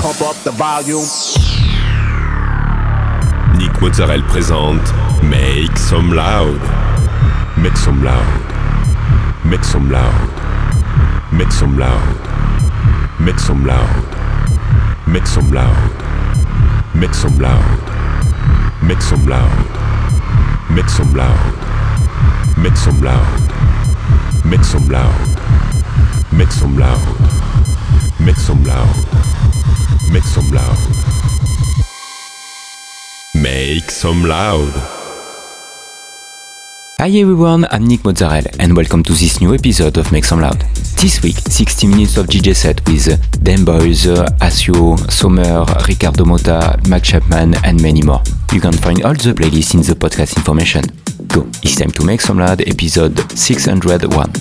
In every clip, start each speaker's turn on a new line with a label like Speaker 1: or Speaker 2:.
Speaker 1: pump up the volume.
Speaker 2: Nick Mozzarella présente Make Some Loud. Make some loud. Make some loud. Make some loud. Make some loud. Make some loud. Make some loud. Make some loud. Make some loud. Make some loud. Make some loud. Make some loud. Make some loud. Make some loud. Make some loud.
Speaker 3: Hi everyone, I'm Nick Mozzarella and welcome to this new episode of Make Some Loud. This week, 60 minutes of DJ set with Dan Boys, Asio, Sommer, Ricardo Mota, Matt Chapman and many more. You can find all the playlists in the podcast information. Go, it's time to Make Some Loud episode 601.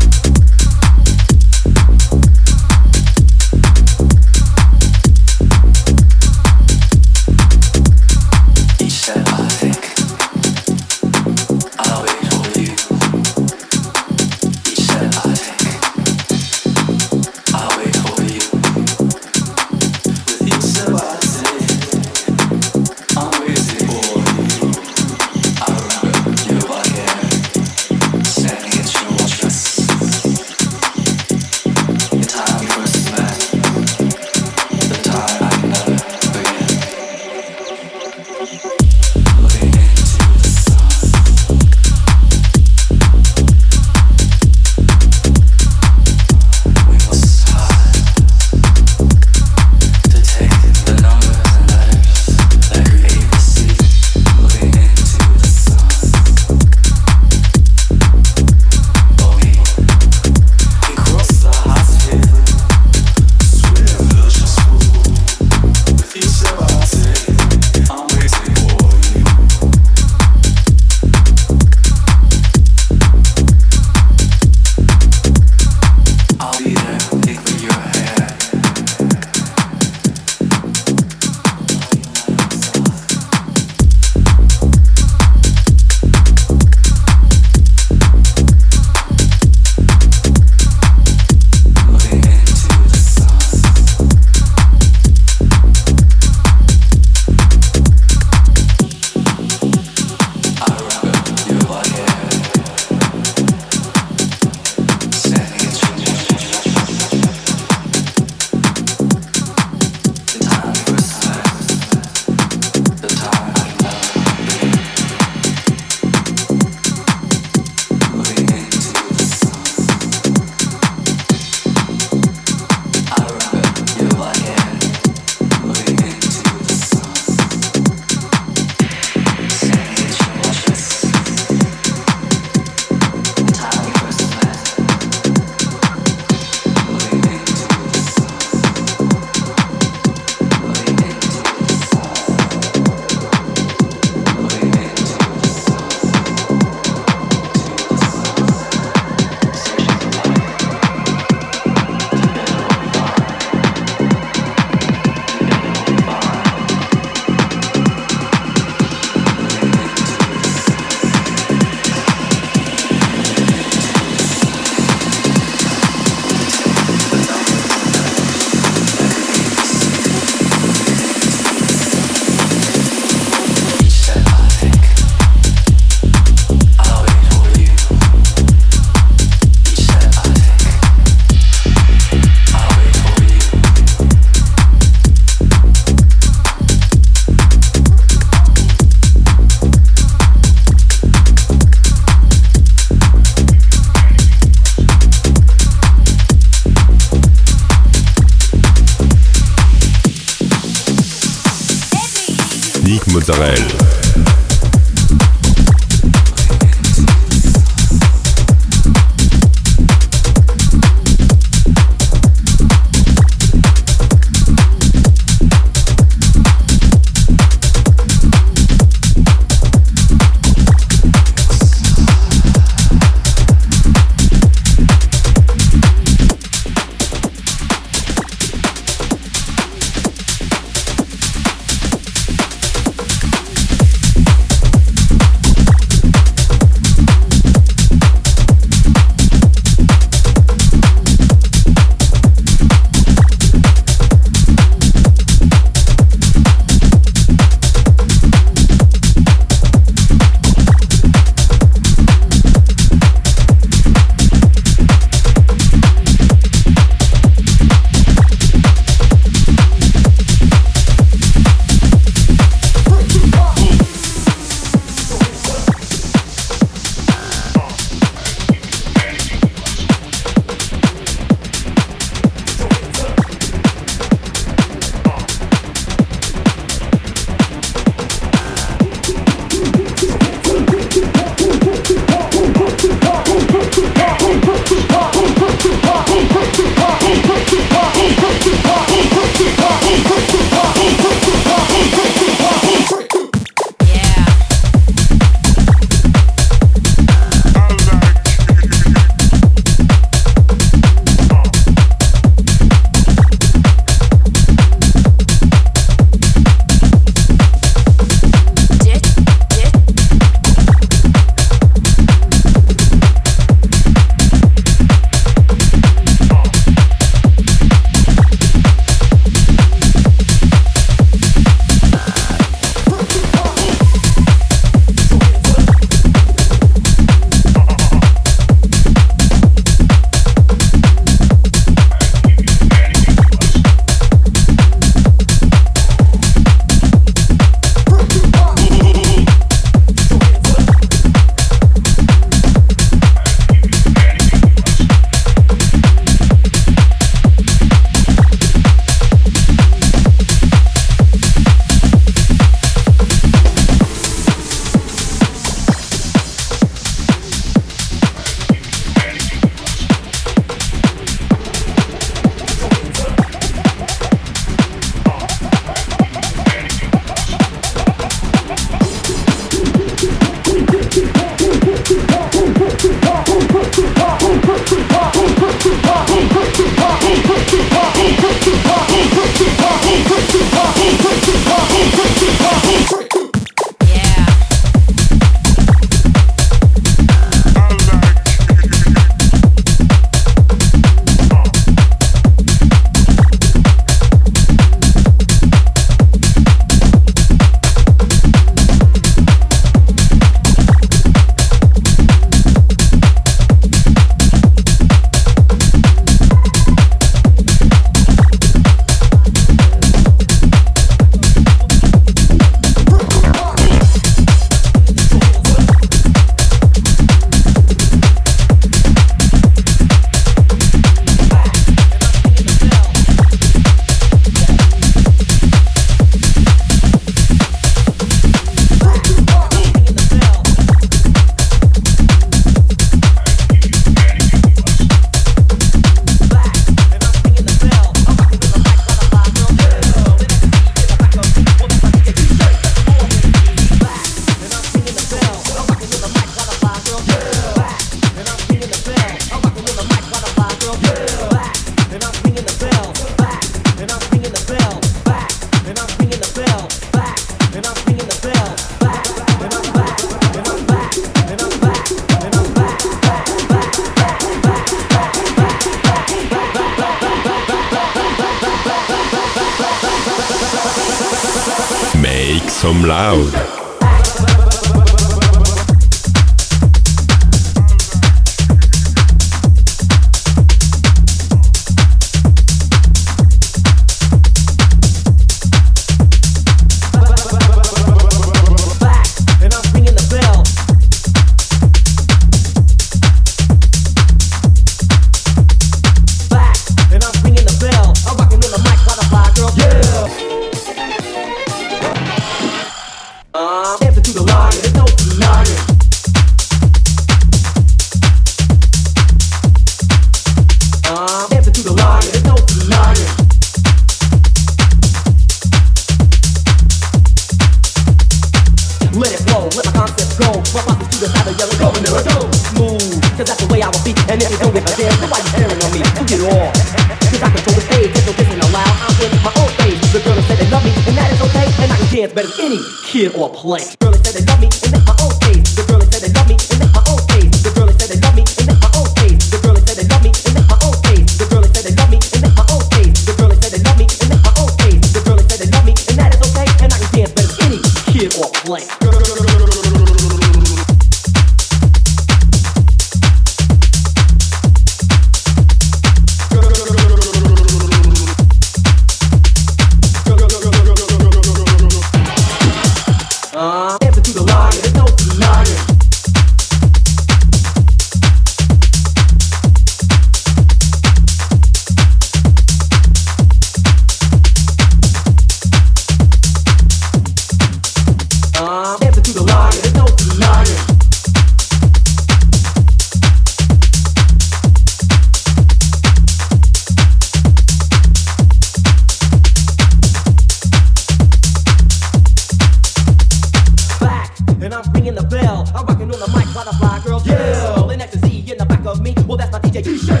Speaker 2: T-shirt.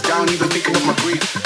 Speaker 4: down,
Speaker 5: even
Speaker 6: think
Speaker 7: of
Speaker 4: my grief.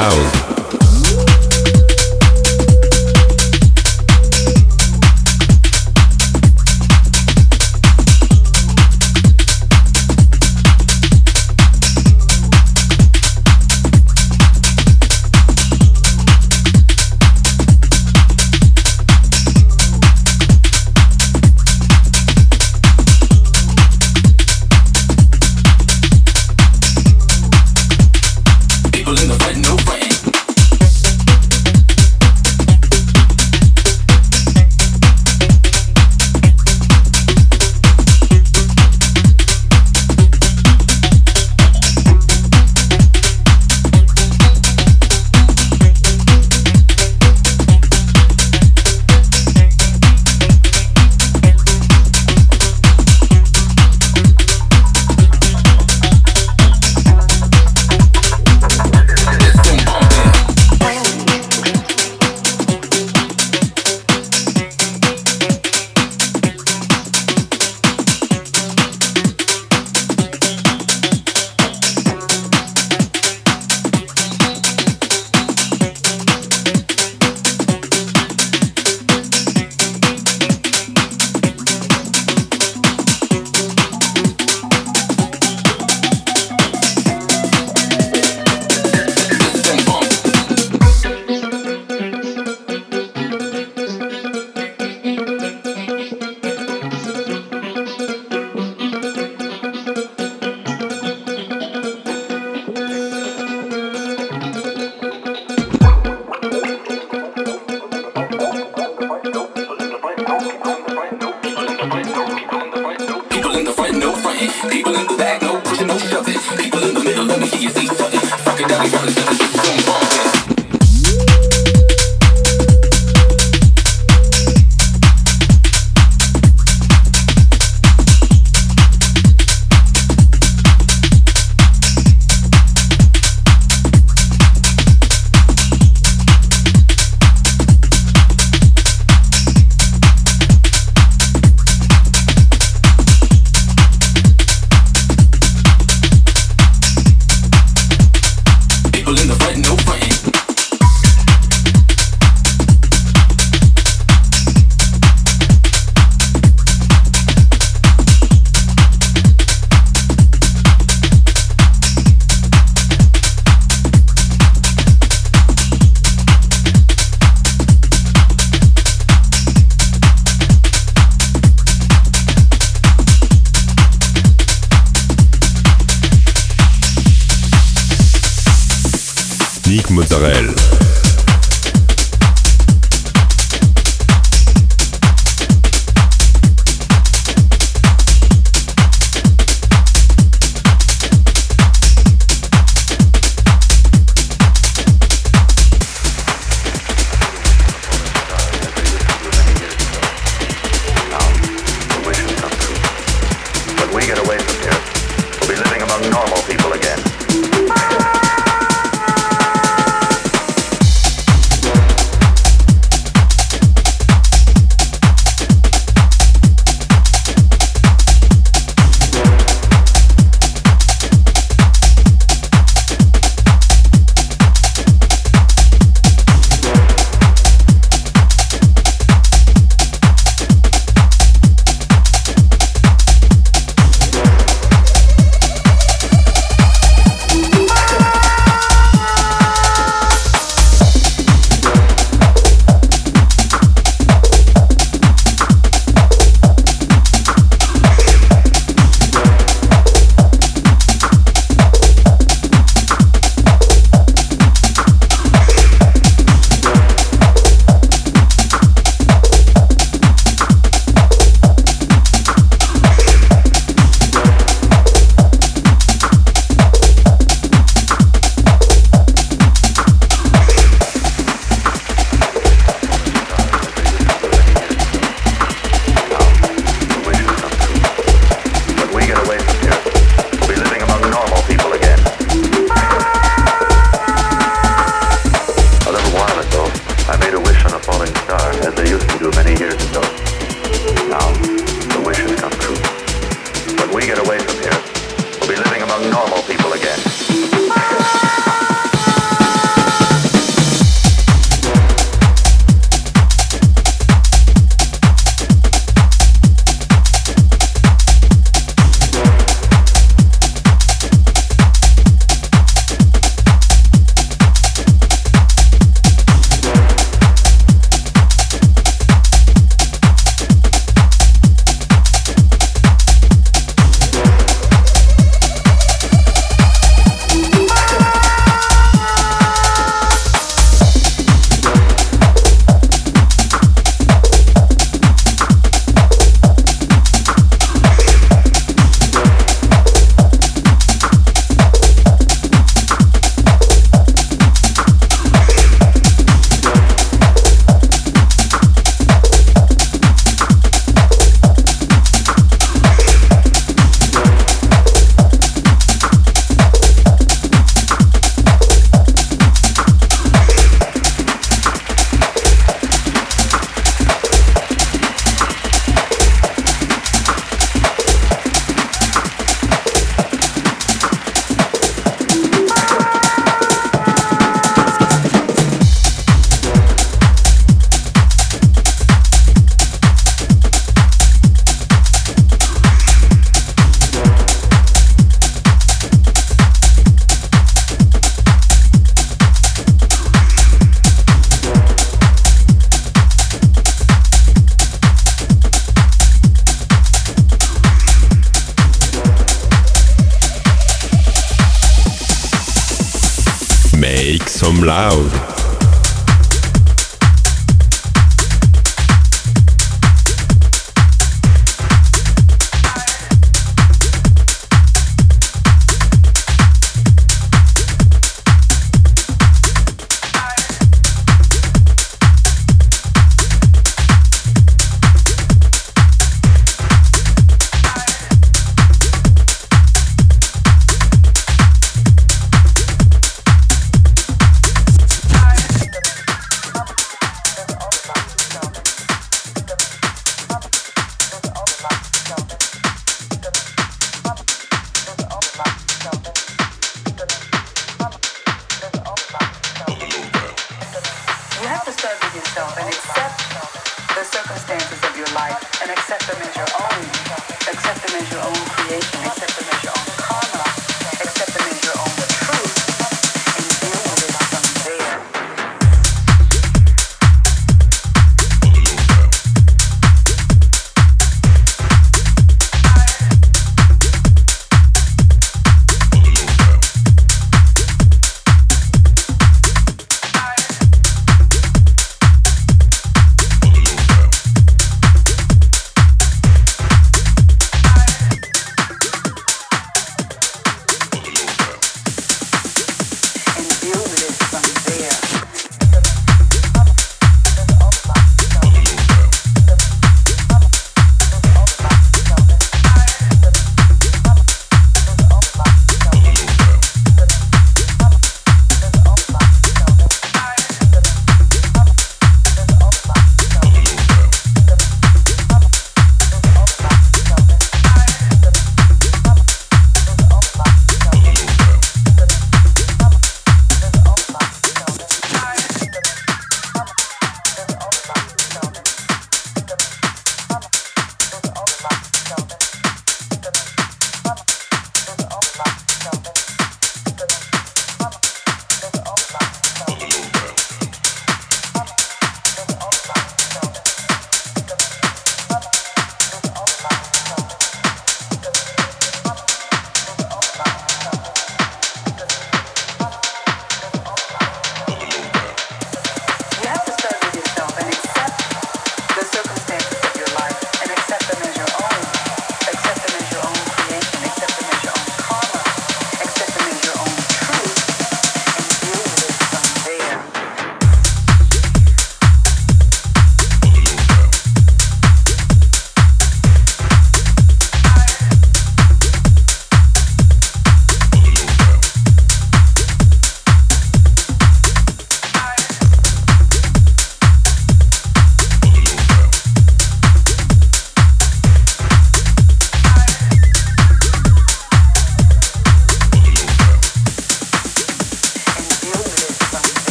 Speaker 2: Loud.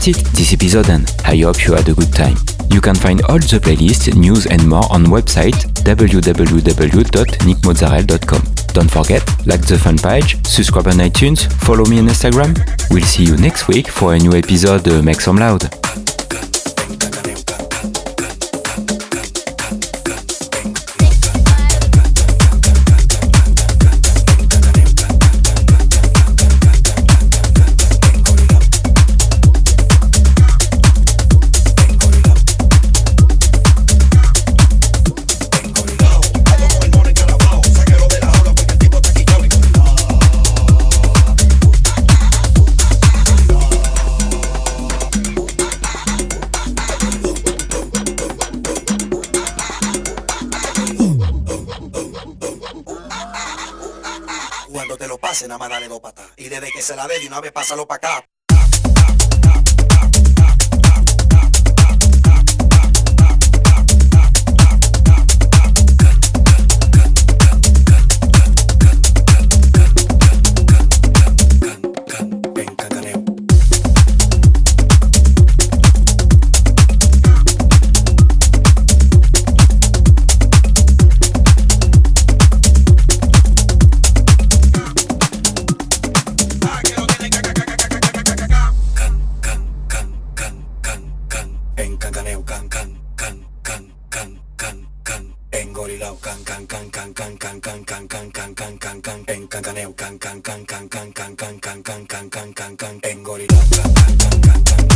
Speaker 8: That's it, this episode and I hope you had a good time. You can find all the playlists, news and more on website www.nickmozzarella.com. Don't forget, like the fan page, subscribe on iTunes, follow me on Instagram. We'll see you next week for a new episode Make Some Loud.
Speaker 4: Una vez pásalo para engorilado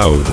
Speaker 2: Make some loud.